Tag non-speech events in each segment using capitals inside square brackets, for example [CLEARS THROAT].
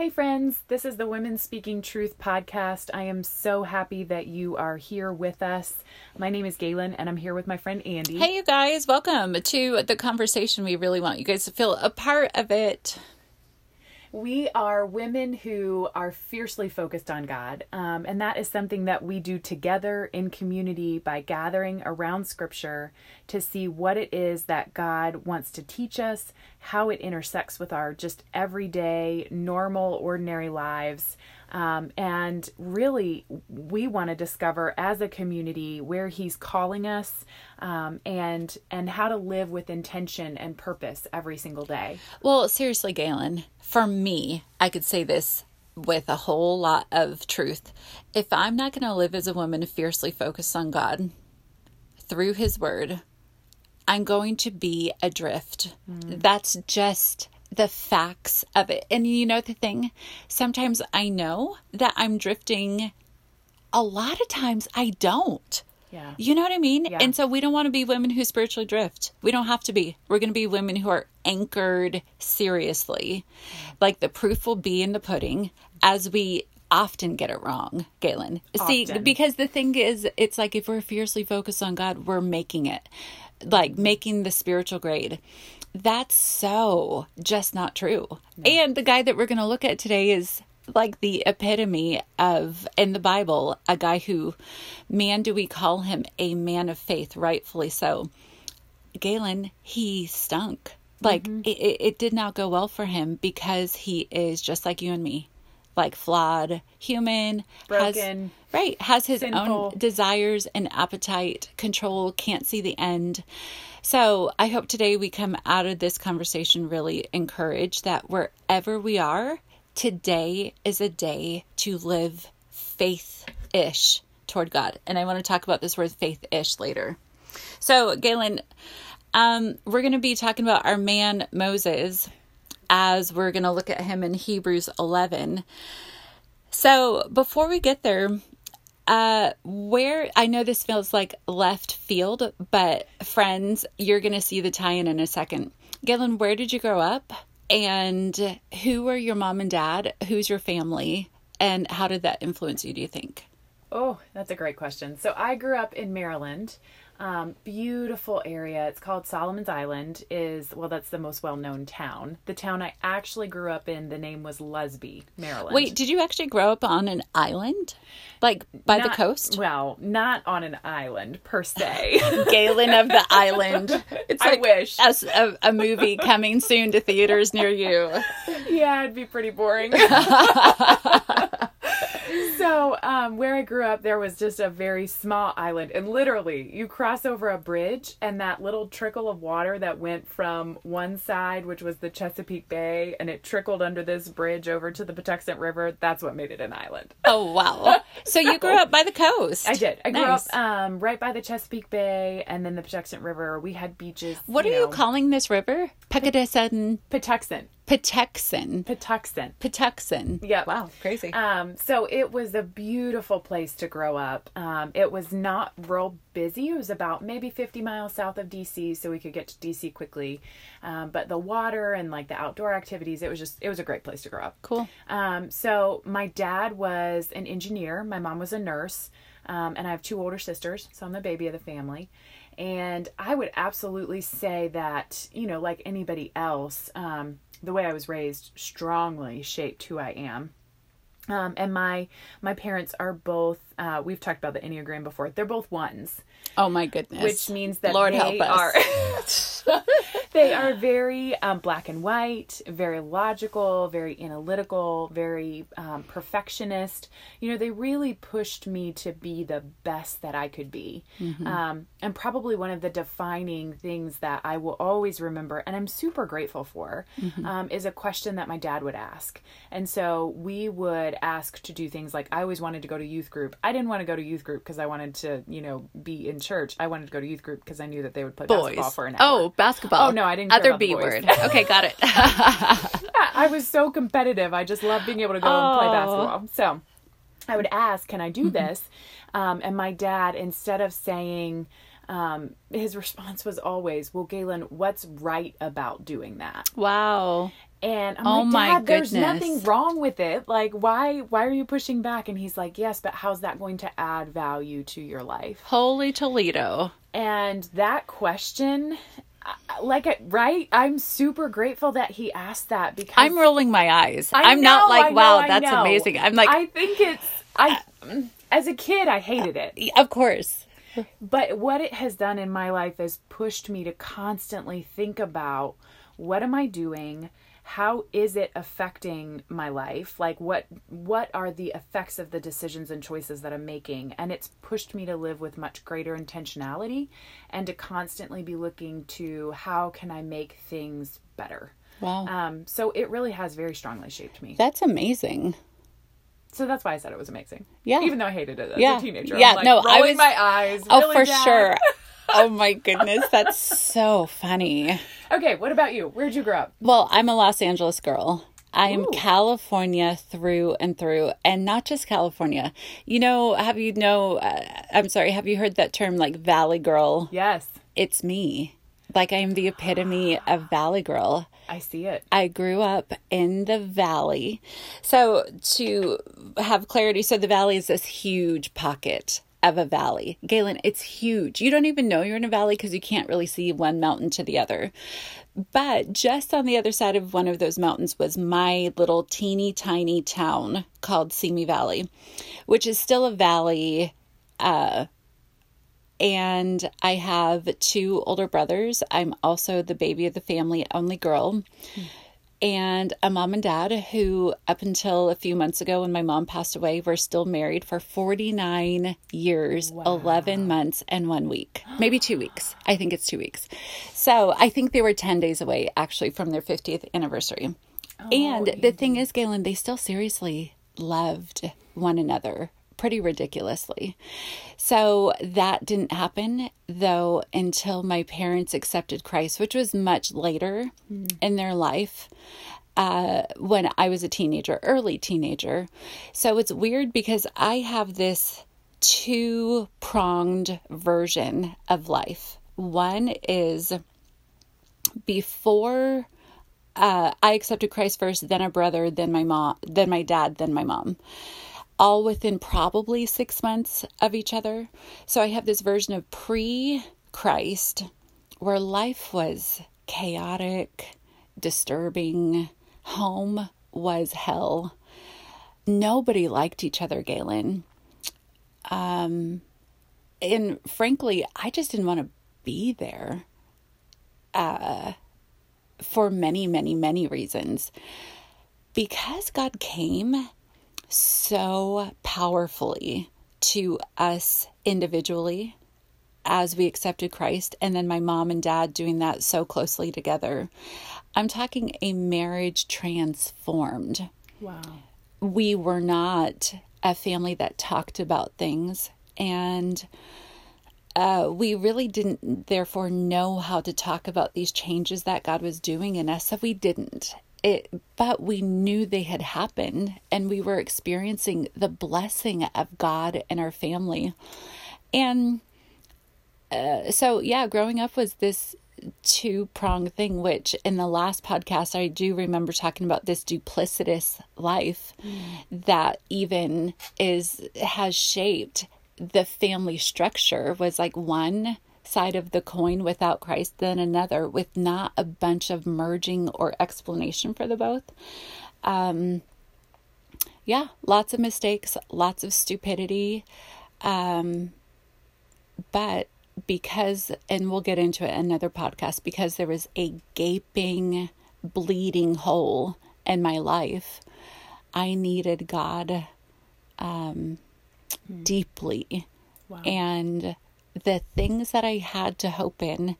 Hey, friends, this is the Women Speaking Truth podcast. I am so happy that you are here with us. My name is Galen, and I'm here with my friend Andy. Hey, you guys, welcome to the conversation. We really want you guys to feel a part of it. We are women who are fiercely focused on God, um, and that is something that we do together in community by gathering around Scripture to see what it is that God wants to teach us, how it intersects with our just everyday, normal, ordinary lives. Um, and really, we want to discover as a community where He's calling us um, and and how to live with intention and purpose every single day. Well, seriously, Galen, for me, I could say this with a whole lot of truth. If I'm not going to live as a woman fiercely focused on God through His Word, I'm going to be adrift. Mm. That's just the facts of it. And you know the thing? Sometimes I know that I'm drifting. A lot of times I don't. Yeah. You know what I mean? Yeah. And so we don't want to be women who spiritually drift. We don't have to be. We're going to be women who are anchored seriously. Like the proof will be in the pudding as we often get it wrong, Galen. Often. See, because the thing is, it's like if we're fiercely focused on God, we're making it, like making the spiritual grade. That's so just not true. No. And the guy that we're going to look at today is like the epitome of in the Bible, a guy who, man, do we call him a man of faith, rightfully so. Galen, he stunk. Like mm-hmm. it, it did not go well for him because he is just like you and me, like flawed, human, broken, has, right, has his sinful. own desires and appetite, control, can't see the end. So I hope today we come out of this conversation really encouraged that wherever we are, today is a day to live faith ish toward God. And I want to talk about this word faith ish later. So, Galen, um, we're going to be talking about our man Moses as we're going to look at him in Hebrews 11. So, before we get there, uh, where I know this feels like left field, but friends, you're going to see the tie in in a second. Galen, where did you grow up? And who were your mom and dad? Who's your family? And how did that influence you, do you think? Oh, that's a great question. So I grew up in Maryland. Um, beautiful area. It's called Solomon's Island. Is well, that's the most well-known town. The town I actually grew up in, the name was Lusby, Maryland. Wait, did you actually grow up on an island, like by not, the coast? Well, not on an island per se. [LAUGHS] Galen of the Island. [LAUGHS] It's like I wish a, a movie coming soon to theaters near you. [LAUGHS] Yeah, it'd be pretty boring so um, where I grew up, there was just a very small island, and literally, you cross over a bridge, and that little trickle of water that went from one side, which was the Chesapeake Bay, and it trickled under this bridge over to the Patuxent River. That's what made it an island. Oh wow! so, you grew up by the coast. I did. I grew nice. up um, right by the Chesapeake Bay, and then the Patuxent River. We had beaches. What you are know, you calling this river? Patuxent. Patuxent. Patuxent. Patuxent. Patuxent. Yeah. Wow, crazy. Um, so it was a beautiful place to grow up. Um, it was not real busy. It was about maybe 50 miles south of DC, so we could get to DC quickly. Um, but the water and like the outdoor activities, it was just, it was a great place to grow up. Cool. Um, so my dad was an engineer. My mom was a nurse. Um, and I have two older sisters, so I'm the baby of the family. And I would absolutely say that, you know, like anybody else, um, the way I was raised strongly shaped who I am. Um, and my my parents are both. Uh, we've talked about the enneagram before. They're both ones. Oh my goodness! Which means that Lord they help us. are [LAUGHS] they are very um, black and white, very logical, very analytical, very um, perfectionist. You know, they really pushed me to be the best that I could be. Mm-hmm. Um, and probably one of the defining things that I will always remember, and I'm super grateful for, mm-hmm. Um, is a question that my dad would ask. And so we would ask to do things like I always wanted to go to youth group. I didn't want to go to youth group because I wanted to, you know, be in church. I wanted to go to youth group because I knew that they would play Boys. basketball for an hour. Oh, basketball. Oh no, I didn't. Other B word. [LAUGHS] okay, got it. [LAUGHS] I was so competitive. I just loved being able to go oh. and play basketball. So I would ask, "Can I do mm-hmm. this?" Um, and my dad, instead of saying, um, his response was always, "Well, Galen, what's right about doing that?" Wow. And I'm Oh like, my Dad, there's nothing wrong with it. Like, why why are you pushing back? And he's like, Yes, but how's that going to add value to your life? Holy Toledo. And that question, like, it- right? I'm super grateful that he asked that because I'm rolling my eyes. I I'm not like, know, wow, that's amazing. I'm like, I think it's I. Uh, as a kid, I hated it. of course. But what it has done in my life is pushed me to constantly think about what am I doing? How is it affecting my life? Like what what are the effects of the decisions and choices that I'm making? And it's pushed me to live with much greater intentionality and to constantly be looking to how can I make things better. Wow. Um, so it really has very strongly shaped me. That's amazing. So that's why I said it was amazing. Yeah. Even though I hated it as Yeah. a teenager. Yeah, like no, I was- my eyes. Oh, really, for Dad? sure. [LAUGHS] oh my goodness, that's so funny. Okay, what about you? Where'd you grow up? Well, I'm a Los Angeles girl. I am Ooh. California through and through, and not just California. You know, have you know? Uh, I'm sorry. Have you heard that term like Valley Girl? Yes, It's me. Like I am the epitome of Valley Girl. I see it. I grew up in the valley. So, to have clarity, so the valley is this huge pocket of a valley. Galen, it's huge. You don't even know you're in a valley because you can't really see one mountain to the other. But just on the other side of one of those mountains was my little teeny tiny town called Simi Valley, which is still a valley uh, and I have two older brothers. I'm also the baby of the family, only girl. And a mom and dad who, up until a few months ago when my mom passed away, were still married for 49 years, 11 months, and one week. Maybe two weeks. I think it's two weeks. So I think they were 10 days away actually from their 50th anniversary. Oh, and the thing is, Galen, they still seriously loved one another pretty ridiculously. So that didn't happen though until my parents accepted Christ, which was much later in their life. Uh, when I was a teenager, early teenager. So it's weird because I have this two pronged version of life. One is before uh, I accepted Christ first, then a brother, then my mom, then my dad, then my mom all within probably six months of each other. So I have this version of pre Christ where life was chaotic, disturbing, home was hell. Nobody liked each other, Galen. Um, and frankly, I just didn't want to be there uh, for many, many, many reasons. Because God came so powerfully to us individually as we accepted Christ, and then my mom and dad doing that so closely together. I'm talking a marriage transformed. Wow. We were not a family that talked about things, and uh, we really didn't, therefore, know how to talk about these changes that God was doing in us. So we didn't. It, but we knew they had happened, and we were experiencing the blessing of God and our family. And uh, so, yeah, growing up was this two prong thing, which in the last podcast, I do remember talking about this duplicitous life that even is has shaped the family structure was like one side of the coin without Christ, then another with not a bunch of merging or explanation for the both. Um, yeah, lots of mistakes, lots of stupidity. Um, but because, and we'll get into it in another podcast, because there was a gaping, bleeding hole in my life, I needed God um, deeply. Wow. And the things that I had to hope in,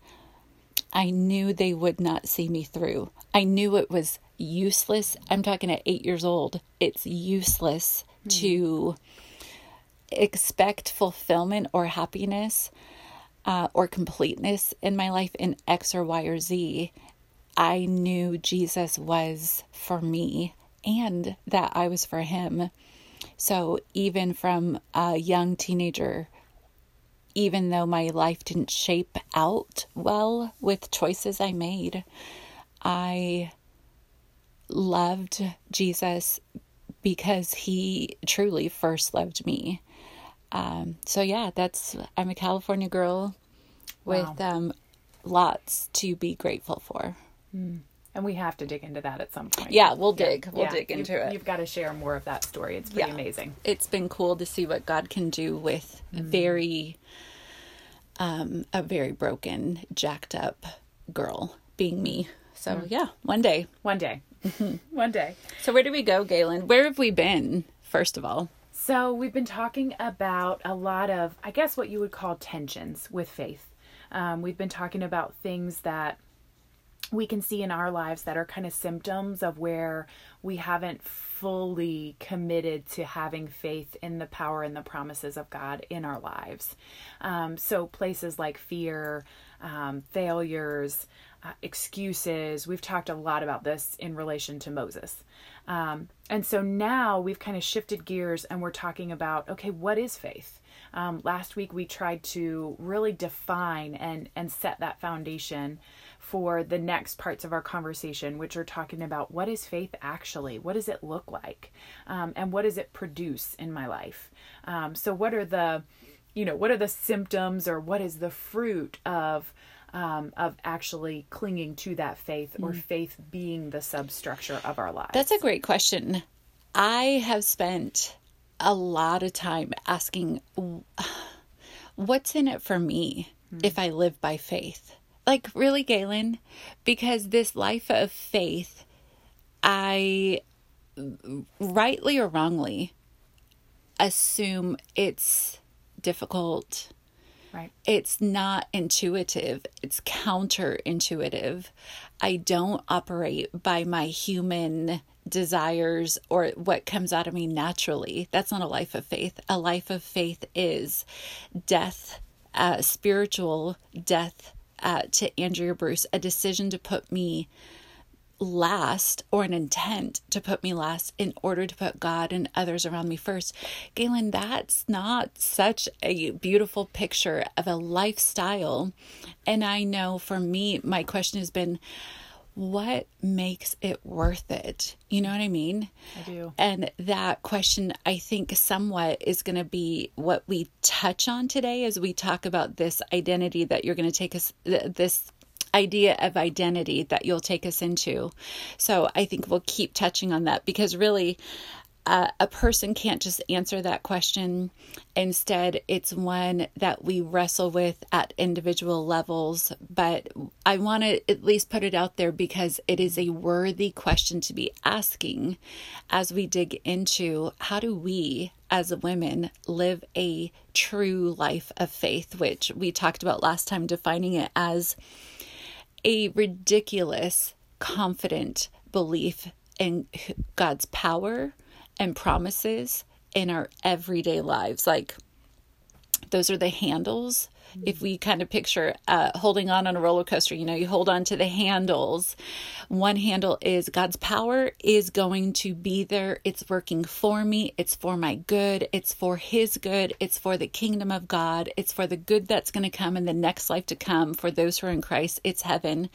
I knew they would not see me through. I knew it was useless. I'm talking at eight years old. It's useless to expect fulfillment or happiness uh, or completeness in my life in X or Y or Z. I knew Jesus was for me and that I was for him. So even from a young teenager, even though my life didn't shape out well with choices I made, I loved Jesus because he truly first loved me. Um, so yeah, that's I'm a California girl with Wow. um, lots to be grateful for. And we have to dig into that at some point. Yeah, we'll dig. We'll Yeah, dig you've- into it. You've got to share more of that story. It's pretty Yeah. amazing. It's been cool to see what God can do with very um a very broken, jacked up girl being me. So yeah, one day. One day. [LAUGHS] One day. So where do we go, Galen? Where have we been, first of all? So, we've been talking about a lot of, I guess, what you would call tensions with faith. Um, we've been talking about things that we can see in our lives that are kind of symptoms of where we haven't fully committed to having faith in the power and the promises of God in our lives. Um, so, places like fear, um, failures, uh, excuses. We've talked a lot about this in relation to Moses. Um, and so now we've kind of shifted gears and we're talking about okay, what is faith? Um, last week we tried to really define and, and set that foundation for the next parts of our conversation, which are talking about what is faith actually? What does it look like? Um, and what does it produce in my life? Um, so, what are the you know what are the symptoms or what is the fruit of um, of actually clinging to that faith or faith being the substructure of our lives That's a great question. I have spent a lot of time asking [SIGHS] what's in it for me if I live by faith? Like, really, Galen? Because this life of faith, I rightly or wrongly assume it's difficult. right It's not intuitive, it's counterintuitive. I don't operate by my human desires or what comes out of me naturally. That's not a life of faith. A life of faith is death, uh, spiritual death uh, to Andrea Bruce, a decision to put me last or an intent to put me last in order to put God and others around me first. Galen, that's not such a beautiful picture of a lifestyle. And I know for me, my question has been, what makes it worth it? You know what I mean? i do And that question, I think, somewhat is going to be what we touch on today as we talk about this identity that you're going to take us, this idea of identity that you'll take us into. So I think we'll keep touching on that because really, uh, a person can't just answer that question. Instead, it's one that we wrestle with at individual levels. But I want to at least put it out there because it is a worthy question to be asking as we dig into how do we as women live a true life of faith, which we talked about last time, defining it as a ridiculous, confident belief in God's power and promises in our everyday lives. Like, those are the handles. If we kind of picture uh, holding on on a roller coaster, you know, you hold on to the handles. One handle is God's power is going to be there. It's working for me. It's for my good. It's for His good. It's for the kingdom of God. It's for the good that's going to come in the next life to come for those who are in Christ. It's heaven.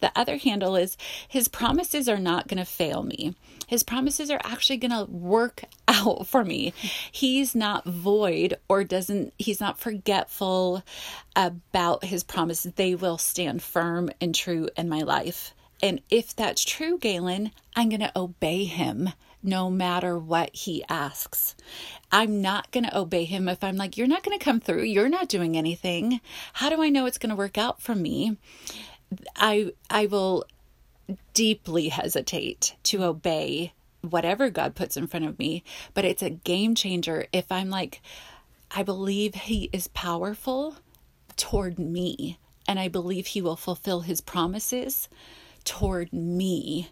The other handle is His promises are not going to fail me. His promises are actually going to work [LAUGHS] out for me. He's not void or doesn't, he's not forgetful about his promises. They will stand firm and true in my life. And if that's true, Galen, I'm going to obey him no matter what he asks. I'm not going to obey him if I'm like, you're not going to come through. You're not doing anything. How do I know it's going to work out for me? I I will deeply hesitate to obey whatever God puts in front of me, but it's a game changer if I'm like, I believe He is powerful toward me, and I believe He will fulfill His promises toward me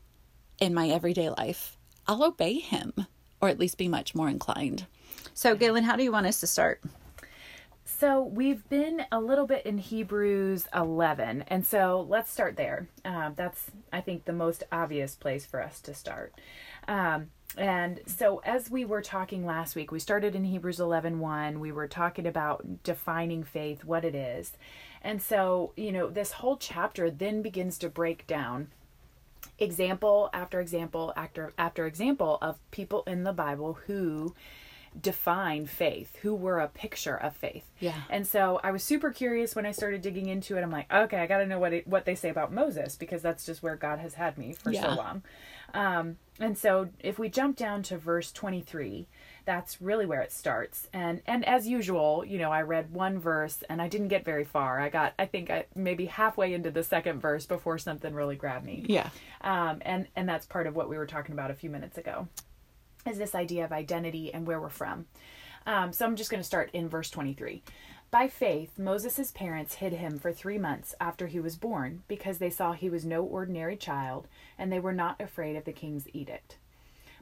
in my everyday life. I'll obey Him, or at least be much more inclined. So, Galen, how do you want us to start? So we've been a little bit in Hebrews 11, and so let's start there. Um, that's, I think, the most obvious place for us to start. Um, and so as we were talking last week, we started in Hebrews 11 1. We were talking about defining faith, what it is. And so, you know, this whole chapter then begins to break down example after example after after example of people in the Bible who define faith, who were a picture of faith. Yeah. And so I was super curious when I started digging into it. I'm like, okay, I got to know what it, what they say about Moses because that's just where God has had me for Yeah. so long. Um, and so if we jump down to verse 23, that's really where it starts. And and as usual, you know, I read one verse and I didn't get very far. I got I think I maybe halfway into the second verse before something really grabbed me Yeah. um, and and that's part of what we were talking about a few minutes ago is this idea of identity and where we're from. Um, so i'm just going to start in verse 23 by faith moses' parents hid him for three months after he was born because they saw he was no ordinary child and they were not afraid of the king's edict.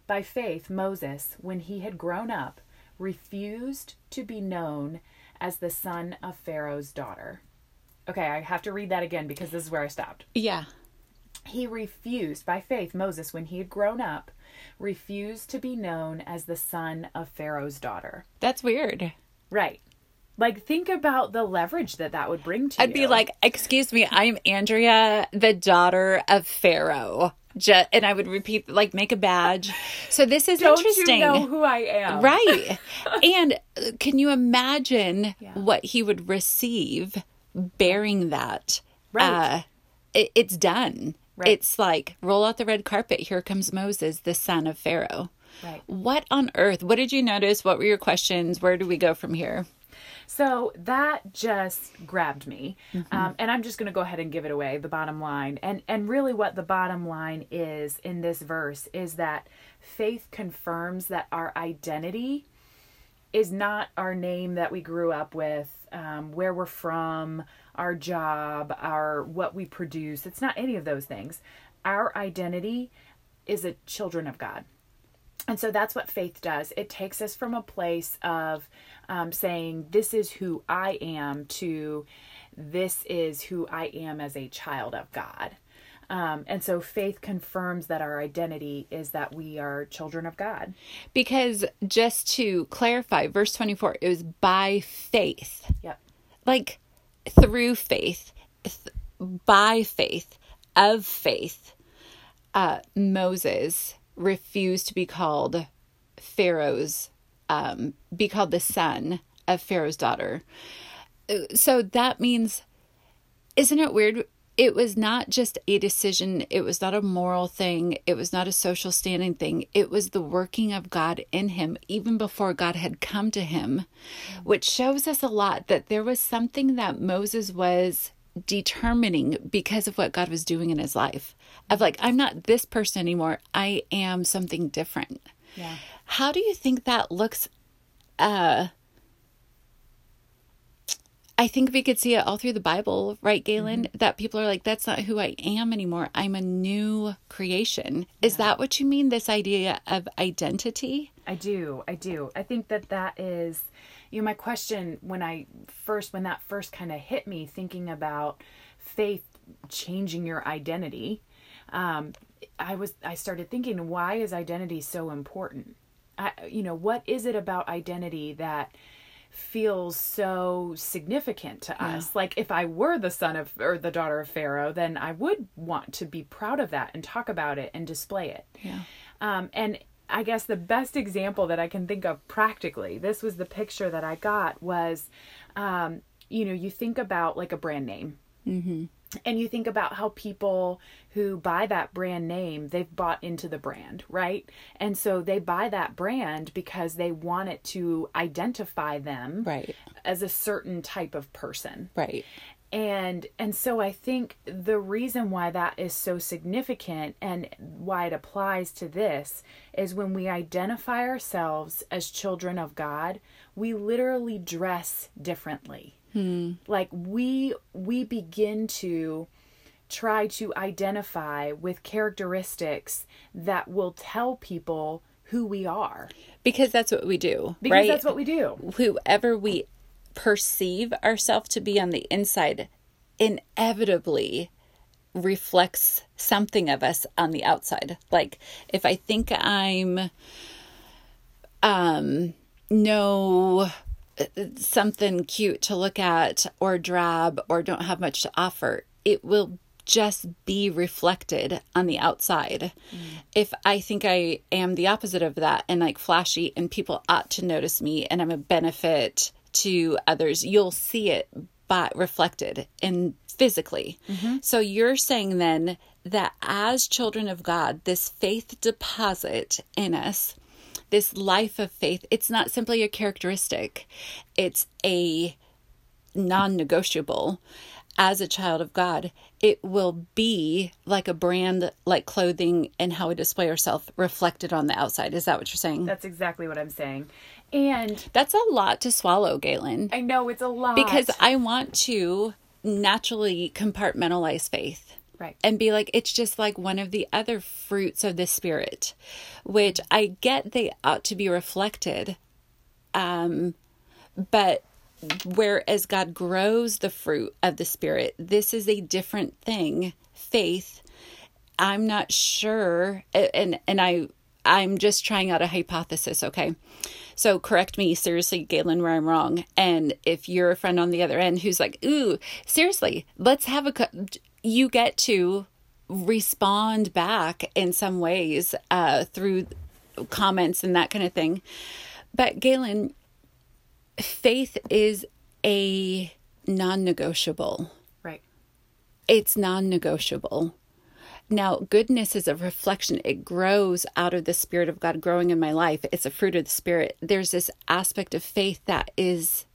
By faith moses when he had grown up refused to be known as the son of pharaoh's daughter. Okay i have to read that again because this is where i stopped. Yeah. He refused, by faith, Moses, when he had grown up, refused to be known as the son of Pharaoh's daughter. That's weird. Right. Like, think about the leverage that that would bring to I'd you. be like, "Excuse me, I'm Andrea, the daughter of Pharaoh." And I would repeat, like, make a badge. So this is Don't interesting. you know who I am? Right. and uh, can you imagine Yeah. what he would receive bearing that? Right. Uh, it, it's done. Right. It's like, roll out the red carpet. Here comes Moses, the son of Pharaoh. Right. What on earth? What did you notice? What were your questions? Where do we go from here? So that just grabbed me, Mm-hmm. um, and I'm just going to go ahead and give it away. The bottom line, and and really, what the bottom line is in this verse is that faith confirms that our identity is not our name that we grew up with, um, where we're from, our job, our what we produce. It's not any of those things. Our identity is a children of God. And so that's what faith does. It takes us from a place of um, saying, This is who I am, to this is who I am as a child of God. Um, and so faith confirms that our identity is that we are children of God. Because just to clarify, verse 24, it was by faith. Yep. like through faith, th- by faith, of faith, uh, Moses refused to be called Pharaoh's, um, be called the son of Pharaoh's daughter. Uh, So that means, isn't it weird? It was not just a decision. It was not a moral thing. It was not a social standing thing. It was the working of God in him, even before God had come to him, which shows us a lot that there was something that Moses was determining because of what God was doing in his life. Of like, I'm not this person anymore. I am something different. Yeah. How do you think that looks? Uh, I think we could see it all through the Bible, right, Galen? That people are like, that's not who I am anymore. I'm a new creation. Is that what you mean? This idea of identity? I do. I do. I think that that is, you know, my question when I first, when that first kind of hit me, thinking about faith changing your identity, um, I was, I started thinking, why is identity so important? I, you know, what is it about identity that feels so significant to us. Like if I were the son of or the daughter of Pharaoh, then I would want to be proud of that and talk about it and display it. Yeah. Um, and I guess the best example that I can think of practically, this was the picture that I got was, um, you know, you think about like a brand name. Mm-hmm. And you think about how people who buy that brand name, they've bought into the brand, right? And so they buy that brand because they want it to identify them Right. as a certain type of person Right. and and so i think the reason why that is so significant and why it applies to this is when we identify ourselves as children of god we literally dress differently like we we begin to try to identify with characteristics that will tell people who we are Because that's what we do. because right? that's what we do whoever we perceive ourselves to be on the inside inevitably reflects something of us on the outside like if i think i'm um no something cute to look at or drab or don't have much to offer it will just be reflected on the outside. Mm. If I think I am the opposite of that and like flashy and people ought to notice me and I'm a benefit to others, you'll see it but reflected in physically. Mm-hmm. So you're saying then that as children of God, this faith deposit in us, this life of faith, it's not simply a characteristic, it's a non negotiable as a child of God, it will be like a brand, like clothing and how we display ourselves reflected on the outside. Is that what you're saying? That's exactly what I'm saying. And that's a lot to swallow, Galen. I know it's a lot. Because I want to naturally compartmentalize faith. Right. And be like, it's just like one of the other fruits of the Spirit, which I get they ought to be reflected. Um, but whereas God grows the fruit of the Spirit, this is a different thing. Faith, I'm not sure, and and I I'm just trying out a hypothesis. Okay, so correct me seriously, Galen, where I'm wrong. And if you're a friend on the other end who's like, "Ooh, seriously, let's have a," you get to respond back in some ways uh, through comments and that kind of thing. But Galen, faith is a non negotiable. Right. It's non negotiable. Now, goodness is a reflection. It grows out of the Spirit of God growing in my life. It's a fruit of the Spirit. There's this aspect of faith that is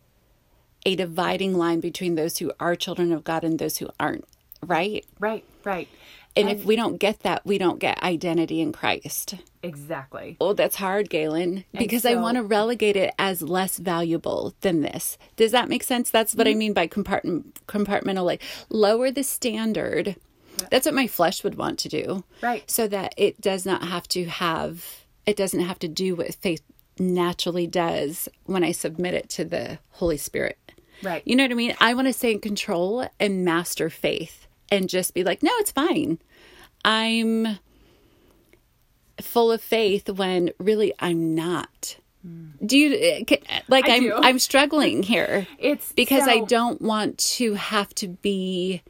a dividing line between those who are children of God and those who aren't, right? Right, right. And, and if we don't get that, we don't get identity in Christ. Exactly. Oh, that's hard, Galen, because so, I want to relegate it as less valuable than this. Does that make sense? That's what mm-hmm. I mean by compartment compartmentalize. Lower the standard. Yeah. That's what my flesh would want to do. Right. So that it does not have to have it doesn't have to do what faith naturally does when I submit it to the Holy Spirit. Right. You know what I mean? I want to stay in control and master faith and just be like, no, it's fine. I'm full of faith when really I'm not. Do you like I am I'm, I'm struggling here. It's because so... I don't want to have to be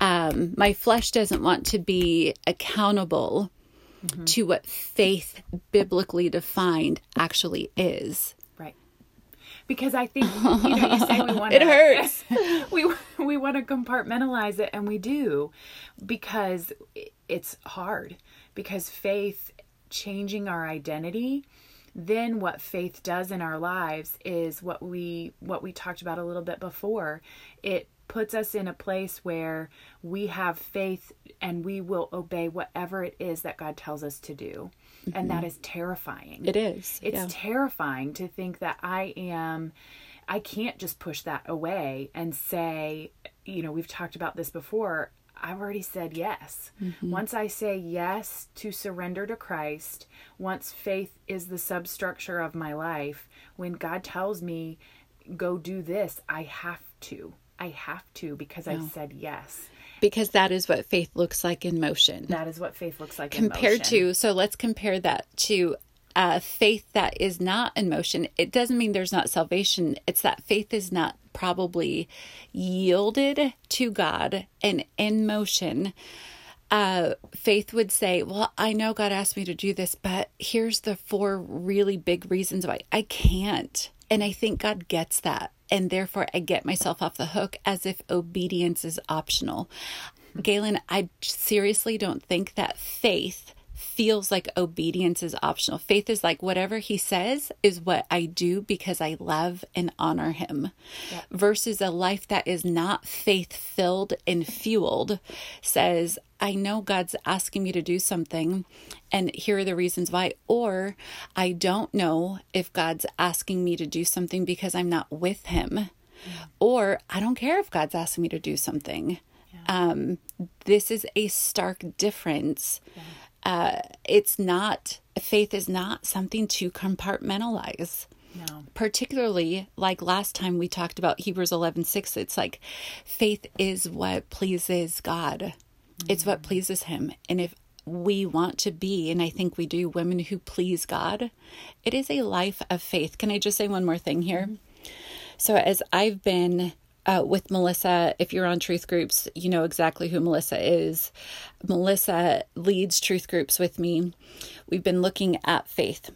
um my flesh doesn't want to be accountable mm-hmm. to what faith biblically defined actually is because I think you know you say we [LAUGHS] want it hurts. [LAUGHS] we we want to compartmentalize it and we do because it's hard. Because faith changing our identity then what faith does in our lives is what we what we talked about a little bit before. It puts us in a place where we have faith and we will obey whatever it is that God tells us to do. Mm-hmm. And that mm-hmm. terrifying. It is. It's yeah. terrifying to think that I am I can't just push that away and say, you know, we've talked about this before. I've already said yes. Mm-hmm. Once I say yes to surrender to Christ, once faith is the substructure of my life, when God tells me, go do this, I have to. I have to because I've said yes. Because that is what faith looks like in motion. That is what faith looks like compared to so let's compare that to uh, faith that is not in motion. It doesn't mean there's not salvation. It's that faith is not probably yielded to God and in motion. Uh, faith would say, Well, I know God asked me to do this, but here's the four really big reasons why I can't. And I think God gets that and therefore I get myself off the hook as if obedience is optional. Galen, I seriously don't think that faith feels like obedience is optional. Faith is like whatever he says is what I do because I love and honor him. Yep. Versus a life that is not faith filled and fueled says, I know God's asking me to do something, and here are the reasons why. Or I don't know if God's asking me to do something because I'm not with Him. Mm. Or I don't care if God's asking me to do something. Yeah. Um, this is a stark difference. Yeah. Uh, it's not, faith is not something to compartmentalize. No. Particularly like last time we talked about Hebrews 11 6, it's like faith is what pleases God. It's what pleases Him. And if we want to be, and I think we do, women who please God, it is a life of faith. Can I just say one more thing here? So, as I've been uh, with Melissa. If you're on truth groups, you know exactly who Melissa is. Melissa leads truth groups with me. We've been looking at faith.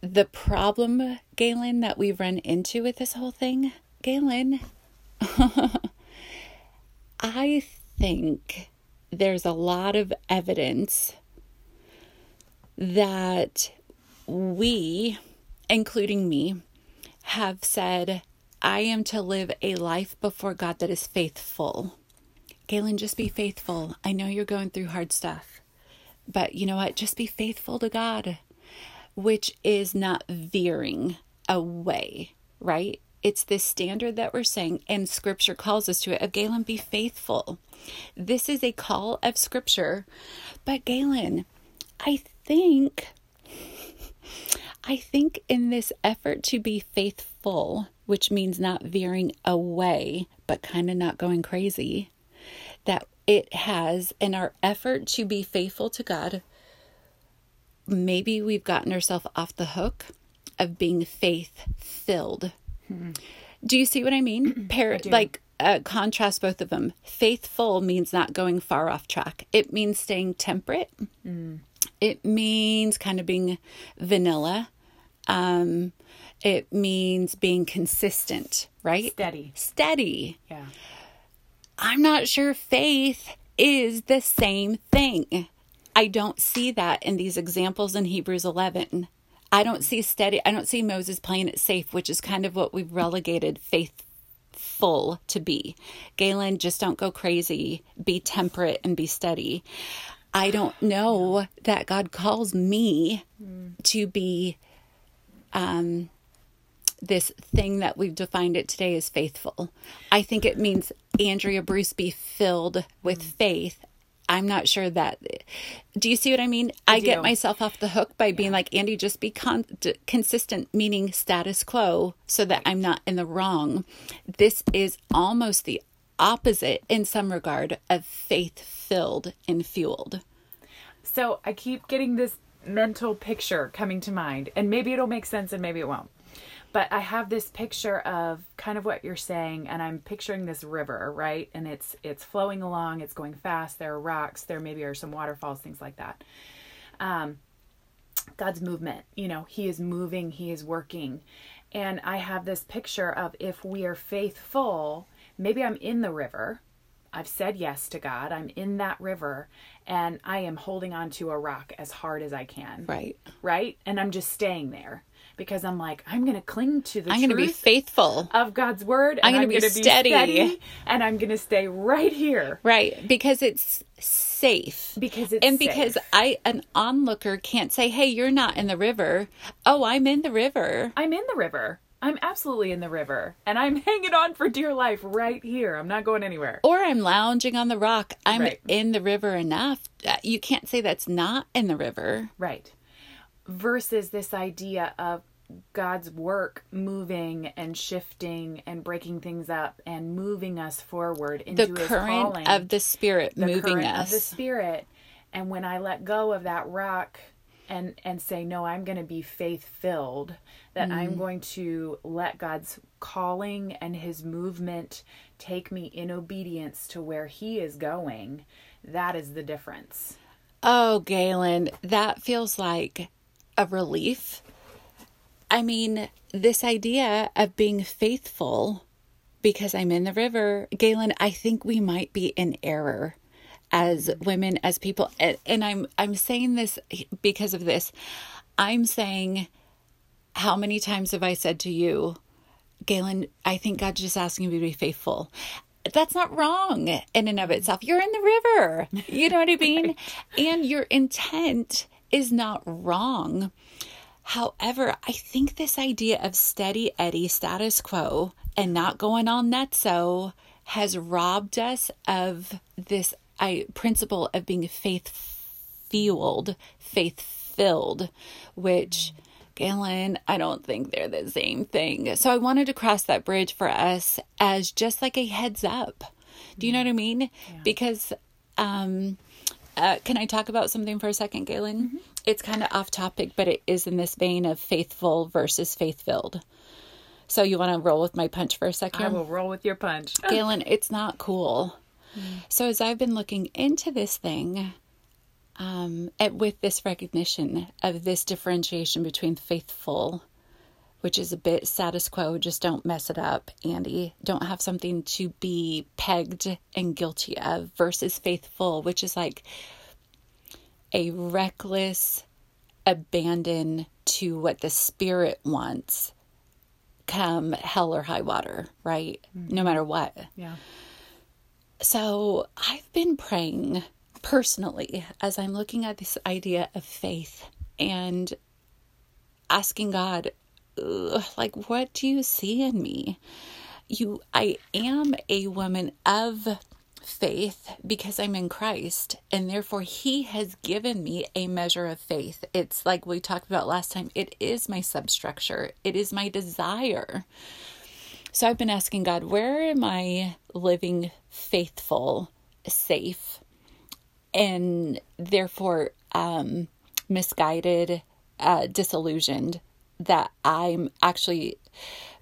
The problem, Galen, that we've run into with this whole thing, Galen, [LAUGHS] I think there's a lot of evidence that we, including me, have said, I am to live a life before God that is faithful. Galen, just be faithful. I know you're going through hard stuff, but you know what? Just be faithful to God, which is not veering away, right? It's this standard that we're saying, and scripture calls us to it of Galen, be faithful. This is a call of scripture. But Galen, I think I think in this effort to be faithful, which means not veering away, but kind of not going crazy, that it has in our effort to be faithful to God, maybe we've gotten ourselves off the hook of being faith filled. Hmm. Do you see what I mean? [CLEARS THROAT] Par- I like uh, contrast both of them. Faithful means not going far off track. It means staying temperate. Mm. It means kind of being vanilla. Um, it means being consistent, right? Steady. Steady. Yeah. I'm not sure faith is the same thing. I don't see that in these examples in Hebrews 11. I don't see steady. I don't see Moses playing it safe, which is kind of what we've relegated faithful to be. Galen, just don't go crazy. Be temperate and be steady. I don't know that God calls me mm. to be um, this thing that we've defined it today as faithful. I think it means Andrea Bruce be filled with mm. faith. I'm not sure that. Do you see what I mean? I, I get myself off the hook by being yeah. like, Andy, just be con- d- consistent, meaning status quo, so that I'm not in the wrong. This is almost the opposite in some regard of faith filled and fueled. So I keep getting this mental picture coming to mind, and maybe it'll make sense and maybe it won't. But I have this picture of kind of what you're saying, and I'm picturing this river, right? And it's it's flowing along, it's going fast. There are rocks, there maybe are some waterfalls, things like that. Um, God's movement, you know, He is moving, He is working, and I have this picture of if we are faithful, maybe I'm in the river. I've said yes to God. I'm in that river and I am holding on to a rock as hard as I can. Right. Right? And I'm just staying there because I'm like, I'm going to cling to the I'm going to be faithful of God's word. I'm going to be, steady. be steady. And I'm going to stay right here. Right. Because it's safe. Because it's And because safe. I, an onlooker, can't say, hey, you're not in the river. Oh, I'm in the river. I'm in the river. I'm absolutely in the river and I'm [LAUGHS] hanging on for dear life right here. I'm not going anywhere. Or I'm lounging on the rock. I'm right. in the river enough. Uh, you can't say that's not in the river. Right. Versus this idea of God's work moving and shifting and breaking things up and moving us forward into the current calling, of the Spirit the moving us. Of the Spirit. And when I let go of that rock and and say no i'm going to be faith filled that mm. i'm going to let god's calling and his movement take me in obedience to where he is going that is the difference oh galen that feels like a relief. I mean this idea of being faithful because i'm in the river galen i think we might be in error as women as people. And i'm i'm saying this because of this. I'm saying how many times have i said to you galen i think god's just asking me to be faithful? That's not wrong in and of itself. You're in the river. You know what i mean? [LAUGHS] Right. and your intent is not wrong However, I think this idea of steady Eddie status quo and not going on nutso has robbed us of this I principle of being faith fueled, faith filled, which Galen, I don't think they're the same thing. So I wanted to cross that bridge for us as just like a heads up. Do you know what I mean? Yeah. Because um uh, can I talk about something for a second, Galen? Mm-hmm. It's kind of off topic, but it is in this vein of faithful versus faith filled. So you want to roll with my punch for a second? I will roll with your punch. [LAUGHS] Galen, it's not cool. So as I've been looking into this thing, um, at, with this recognition of this differentiation between faithful, which is a bit status quo, just don't mess it up, Andy. Don't have something to be pegged and guilty of, versus faithful, which is like a reckless abandon to what the spirit wants come hell or high water, right? Mm. No matter what. Yeah. So I've been praying personally as I'm looking at this idea of faith and asking God, "Ugh, like, what do you see in me? You, I am a woman of faith because I'm in Christ, and therefore He has given me a measure of faith. It's like we talked about last time, it is my substructure, it is my desire. So I've been asking God, where am I living faithful, safe, and therefore um, misguided, uh, disillusioned that I'm actually,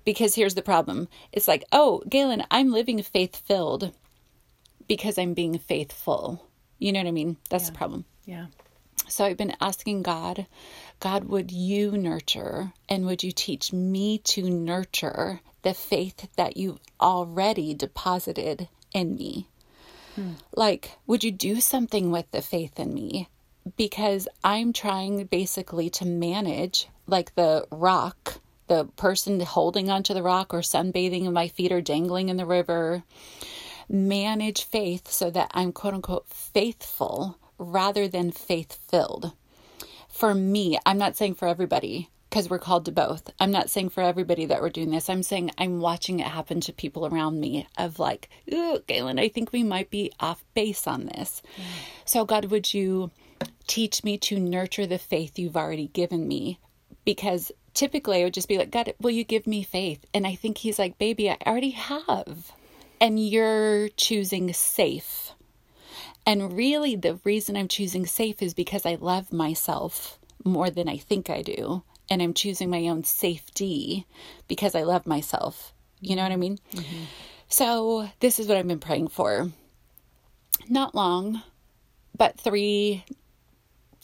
because here's the problem. It's like, oh, Galen, I'm living faith filled because I'm being faithful. You know what I mean? That's the problem. Yeah. So I've been asking God, God, would you nurture and would you teach me to nurture the faith that you've already deposited in me? Hmm. Like, would you do something with the faith in me? Because I'm trying basically to manage, like the rock, the person holding onto the rock or sunbathing and my feet are dangling in the river manage faith so that I'm quote unquote faithful rather than faith filled. For me, I'm not saying for everybody because we're called to both. I'm not saying for everybody that we're doing this. I'm saying I'm watching it happen to people around me of like, ooh, Galen, I think we might be off base on this. Mm. So, God, would you teach me to nurture the faith you've already given me? Because typically I would just be like, God, will you give me faith? And I think He's like, baby, I already have and you're choosing safe. And really, the reason I'm choosing safe is because I love myself more than I think I do. And I'm choosing my own safety because I love myself. You know what I mean? Mm-hmm. So, this is what I've been praying for. Not long, but three,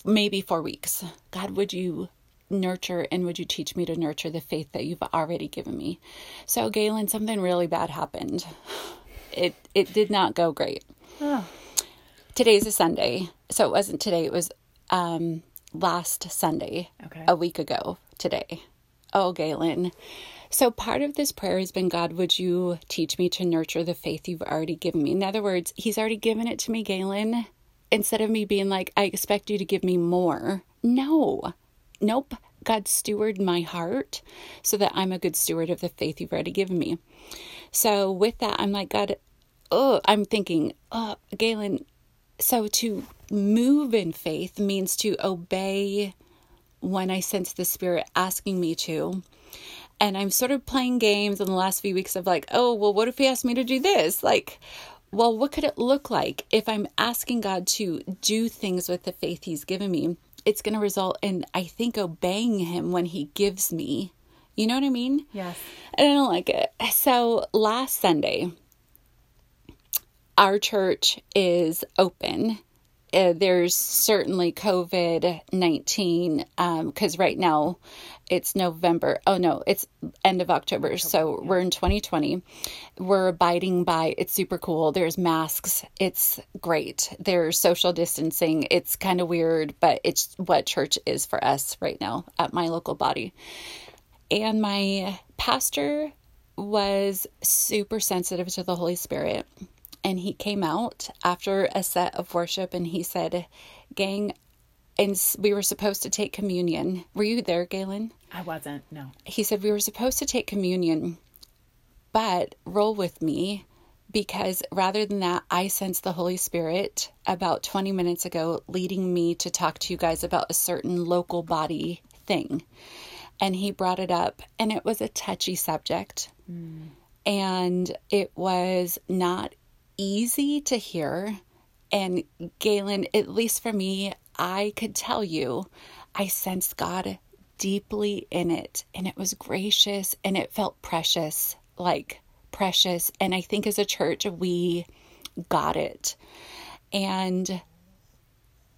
maybe four weeks. God, would you nurture and would you teach me to nurture the faith that you've already given me? So, Galen, something really bad happened. It it did not go great. Oh. Today's a Sunday, so it wasn't today. It was um, last Sunday, Okay. a week ago today. Oh, Galen. So part of this prayer has been, God, would you teach me to nurture the faith you've already given me? In other words, He's already given it to me, Galen. Instead of me being like, I expect you to give me more. No, nope. God steward my heart so that I'm a good steward of the faith you've already given me. So with that, I'm like, God, oh, I'm thinking, oh, Galen, so to move in faith means to obey when I sense the Spirit asking me to. And I'm sort of playing games in the last few weeks of like, oh, well, what if He asked me to do this? Like, well, what could it look like if I'm asking God to do things with the faith He's given me? It's going to result in, I think, obeying Him when He gives me. You know what I mean? Yes. And I don't like it. So last Sunday, our church is open. Uh, there's certainly COVID 19 because right now it's November. Oh no, it's end of October. so we're in 2020. We're abiding by it's super cool. There's masks. It's great. There's social distancing. It's kind of weird, but it's what church is for us right now at my local body. And my pastor was super sensitive to the Holy Spirit. And he came out after a set of worship and he said, Gang, and we were supposed to take communion. Were you there, Galen? I wasn't. No. He said, We were supposed to take communion, but roll with me because rather than that, I sensed the Holy Spirit about 20 minutes ago leading me to talk to you guys about a certain local body thing. And he brought it up, and it was a touchy subject. Mm. And it was not easy to hear. And Galen, at least for me, I could tell you, I sensed God deeply in it and it was gracious and it felt precious, like precious. And I think as a church, we got it. And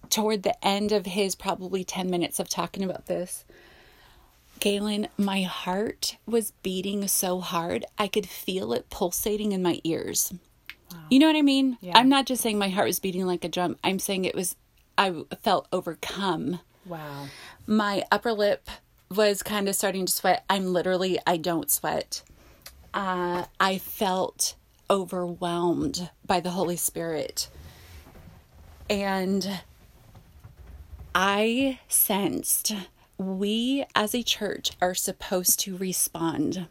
toward the end of his probably 10 minutes of talking about this, Galen, my heart was beating so hard, I could feel it pulsating in my ears. Wow. You know what I mean? Yeah. I'm not just saying my heart was beating like a drum, I'm saying it was, I felt overcome. Wow. My upper lip was kind of starting to sweat. I'm literally, I don't sweat. Uh, I felt overwhelmed by the Holy Spirit. And I sensed we as a church are supposed to respond.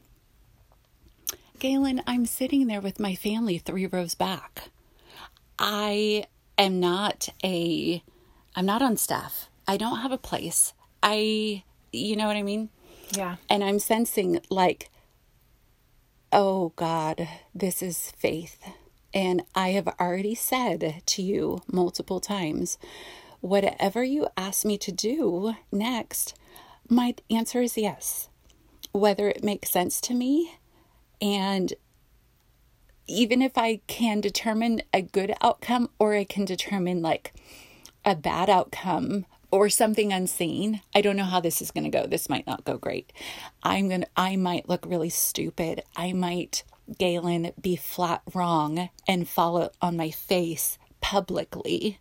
Galen, I'm sitting there with my family three rows back. I am not a, I'm not on staff. I don't have a place. I, you know what I mean? Yeah. And I'm sensing like, oh God, this is faith. And I have already said to you multiple times, whatever you ask me to do next, my answer is yes. Whether it makes sense to me, and even if I can determine a good outcome or I can determine like a bad outcome or something unseen, I don't know how this is going to go. This might not go great. I'm going to, I might look really stupid. I might, Galen, be flat wrong and fall on my face publicly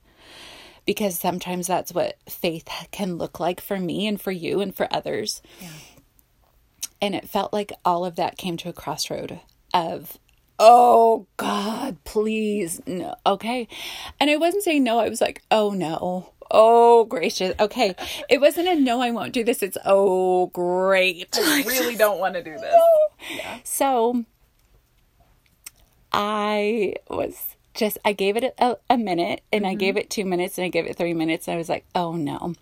because sometimes that's what faith can look like for me and for you and for others. Yeah. And it felt like all of that came to a crossroad of, oh God, please, no. Okay. And I wasn't saying no, I was like, oh no. Oh, gracious. Okay. It wasn't a no, I won't do this. It's, oh, great. I [LAUGHS] really don't want to do this. [LAUGHS] Yeah. So I was just I gave it a, a minute and mm-hmm. I gave mm-hmm. it two minutes and I gave it three minutes and I was like, oh no.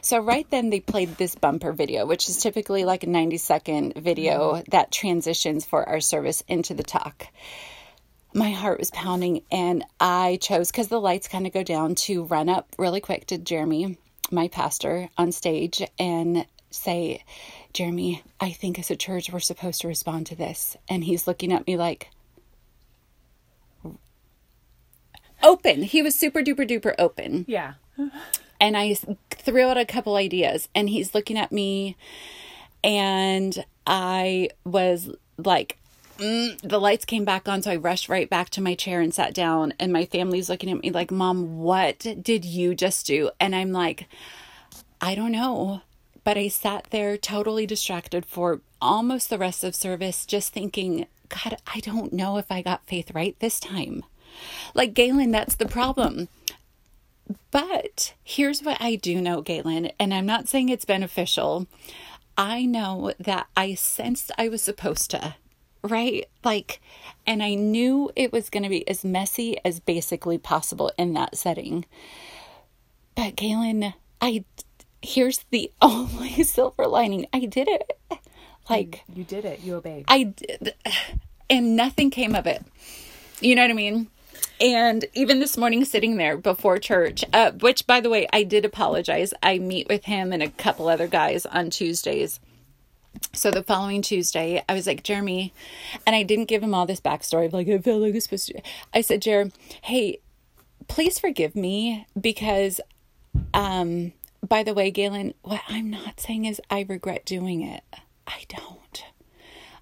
So right then they played this bumper video, which is typically like a 90 second video mm-hmm. that transitions for our service into the talk. My heart was pounding and I chose because the lights kind of go down to run up really quick to Jeremy, my pastor, on stage and say, Jeremy, I think as a church we're supposed to respond to this. And he's looking at me like, open. He was super duper duper open. Yeah. and I threw out a couple ideas, and he's looking at me, and I was like, mm, the lights came back on, so I rushed right back to my chair and sat down. And my family's looking at me like, Mom, what did you just do? And I'm like, I don't know. But I sat there totally distracted for almost the rest of service, just thinking, God, I don't know if I got faith right this time. Like, Galen, that's the problem. But here's what I do know, Galen, and I'm not saying it's beneficial. I know that I sensed I was supposed to, right? Like, and I knew it was going to be as messy as basically possible in that setting. But, Galen, I, here's the [LAUGHS] oh, only silver lining I did it. Like, you did it, you obeyed. I did, and nothing came of it. You know what I mean? And even this morning, sitting there before church, uh, which by the way, I did apologize. I meet with him and a couple other guys on Tuesdays. So the following Tuesday, I was like, Jeremy, and I didn't give him all this backstory of like, I felt like I was supposed to. I said, Jer, hey, please forgive me because, um, by the way, Galen, what I'm not saying is I regret doing it. I don't.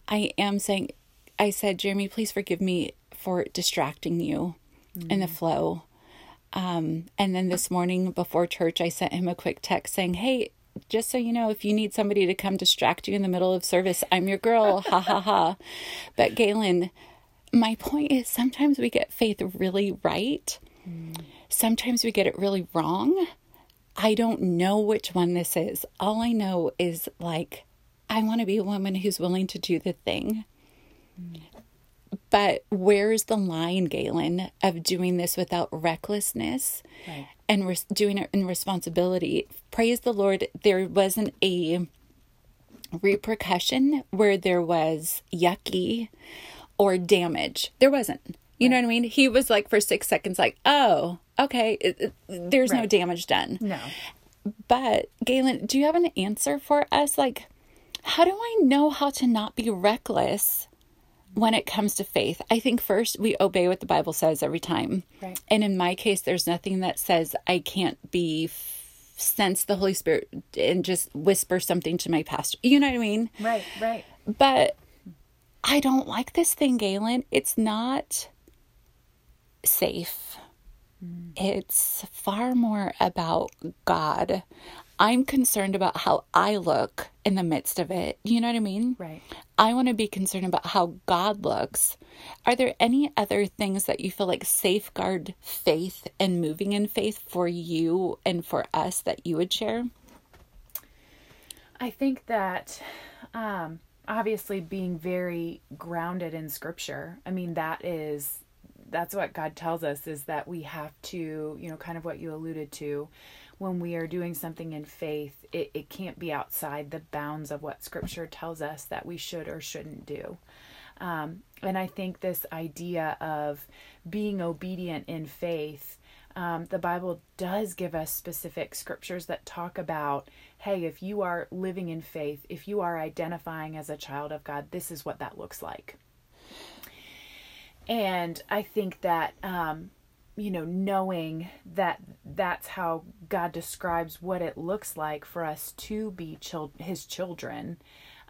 I am saying, I said, Jeremy, please forgive me for distracting you mm-hmm. in the flow. Um, and then this morning before church, I sent him a quick text saying, Hey, just so you know, if you need somebody to come distract you in the middle of service, I'm your girl. [LAUGHS] ha ha ha. But Galen, my point is sometimes we get faith really right, mm. sometimes we get it really wrong. I don't know which one this is. All I know is like, I want to be a woman who's willing to do the thing. Mm. But where's the line, Galen, of doing this without recklessness right. and res- doing it in responsibility? Praise the Lord, there wasn't a repercussion where there was yucky or damage. There wasn't. You right. know what I mean? He was like for six seconds, like, oh, okay, it, it, there's right. no damage done. No. But Galen, do you have an answer for us? Like, how do I know how to not be reckless when it comes to faith? I think first we obey what the Bible says every time. Right. And in my case, there's nothing that says I can't be f- sense the Holy Spirit and just whisper something to my pastor. You know what I mean? Right, right. But I don't like this thing, Galen. It's not safe. Mm. It's far more about God. I'm concerned about how I look in the midst of it. You know what I mean? Right. I want to be concerned about how God looks. Are there any other things that you feel like safeguard faith and moving in faith for you and for us that you would share? I think that um, obviously being very grounded in scripture, I mean, that is, that's what God tells us is that we have to, you know, kind of what you alluded to, when we are doing something in faith, it, it can't be outside the bounds of what scripture tells us that we should or shouldn't do. Um, and I think this idea of being obedient in faith, um, the Bible does give us specific scriptures that talk about hey, if you are living in faith, if you are identifying as a child of God, this is what that looks like. And I think that, um, you know, knowing that that's how God describes what it looks like for us to be chil- his children,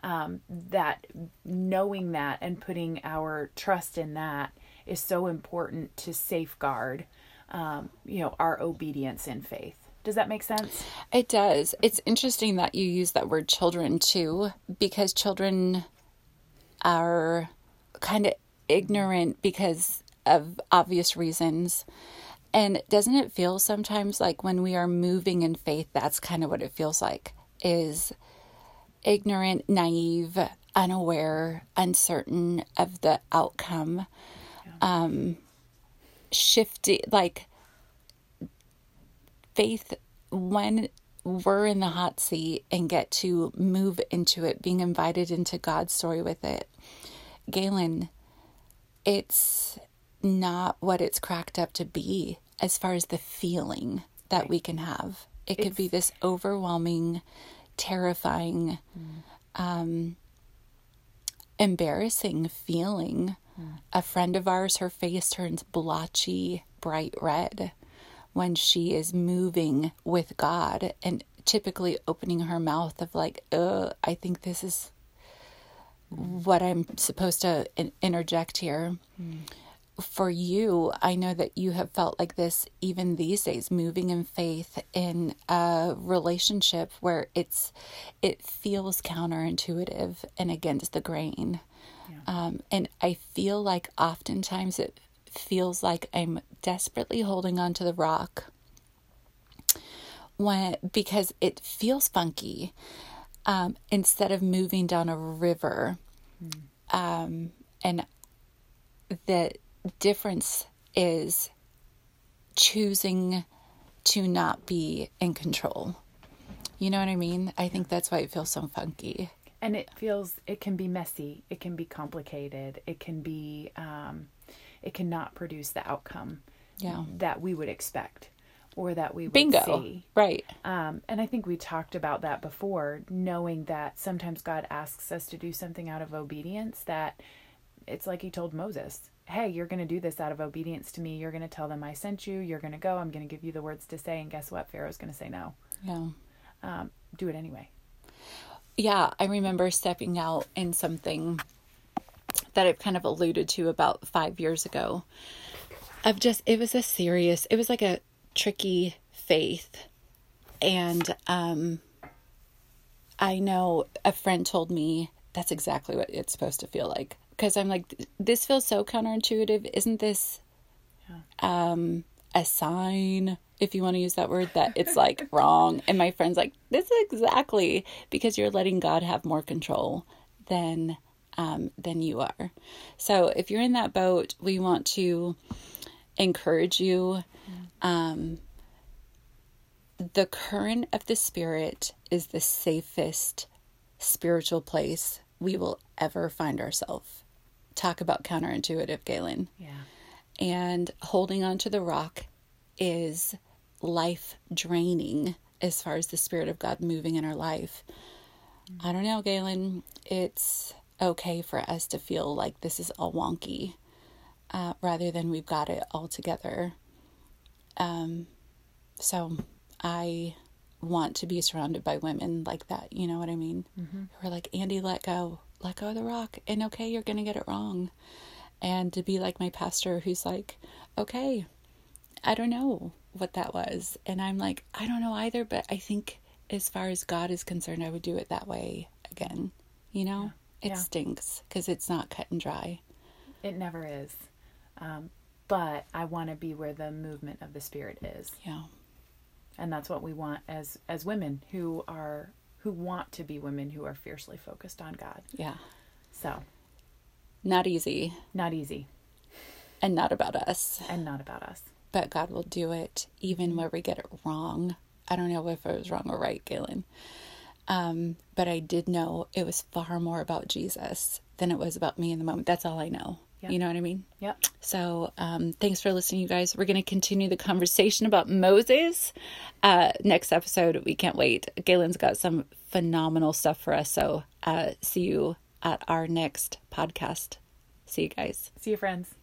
um, that knowing that and putting our trust in that is so important to safeguard, um, you know, our obedience in faith. Does that make sense? It does. It's interesting that you use that word children too, because children are kind of ignorant because of obvious reasons. And doesn't it feel sometimes like when we are moving in faith, that's kind of what it feels like is ignorant, naive, unaware, uncertain of the outcome. Um shifty like faith when we're in the hot seat and get to move into it, being invited into God's story with it. Galen, it's not what it's cracked up to be as far as the feeling that we can have. It could be this overwhelming, terrifying, um, embarrassing feeling. A friend of ours, her face turns blotchy, bright red when she is moving with God and typically opening her mouth of like, uh, I think this is what I'm supposed to in- interject here. For you, I know that you have felt like this even these days, moving in faith in a relationship where it's it feels counterintuitive and against the grain. Um, and I feel like oftentimes it feels like I'm desperately holding on to the rock when because it feels funky um, instead of moving down a river. Um, and the difference is choosing to not be in control. You know what I mean? I think that's why it feels so funky. and it feels it can be messy it can be complicated it can be um, it cannot produce the outcome Yeah. that we would expect or that we would Bingo. see Right. um, and i think we talked about that before knowing that sometimes god asks us to do something out of obedience that it's like he told moses hey you're going to do this out of obedience to me you're going to tell them i sent you you're going to go i'm going to give you the words to say and guess what pharaoh's going to say no Yeah. um, do it anyway Yeah, I remember stepping out in something that I've kind of alluded to about five years ago. Of just, it was a serious, it was like a tricky faith. And um, I know a friend told me that's exactly what it's supposed to feel like. Because I'm like, this feels so counterintuitive. Isn't this um, a sign, if you want to use that word, that it's like [LAUGHS] wrong. And my friend's like, this is exactly because you're letting God have more control than um, than you are. So if you're in that boat, we want to encourage you. Um, the current of the spirit is the safest spiritual place we will ever find ourselves. Talk about counterintuitive, Galen yeah and holding on to the rock is life draining as far as the Spirit of God moving in our life. I don't know, Galen. It's okay for us to feel like this is all wonky uh, rather than we've got it all together. Um, so I want to be surrounded by women like that. You know what I mean? Mm-hmm. Who are like, Andy, let go, let go of the rock, and okay, you're going to get it wrong. And to be like my pastor who's like, okay, I don't know what that was. And I'm like, I don't know either, but I think as far as God is concerned, I would do it that way again. You know, yeah. it yeah. stinks because it's not cut and dry. It never is. Um, but I want to be where the movement of the spirit is. Yeah. And that's what we want as as women who are who want to be women who are fiercely focused on God. Yeah. So, not easy. Not easy. And not about us. And not about us. But God will do it even where we get it wrong. I don't know if it was wrong or right, Galen. Um, but I did know it was far more about Jesus than it was about me in the moment. That's all I know. Yep. You know what I mean? Yep. So um, thanks for listening, you guys. We're going to continue the conversation about Moses uh, next episode. We can't wait. Galen's got some phenomenal stuff for us. So uh, see you at our next podcast. See you guys. See you, friends.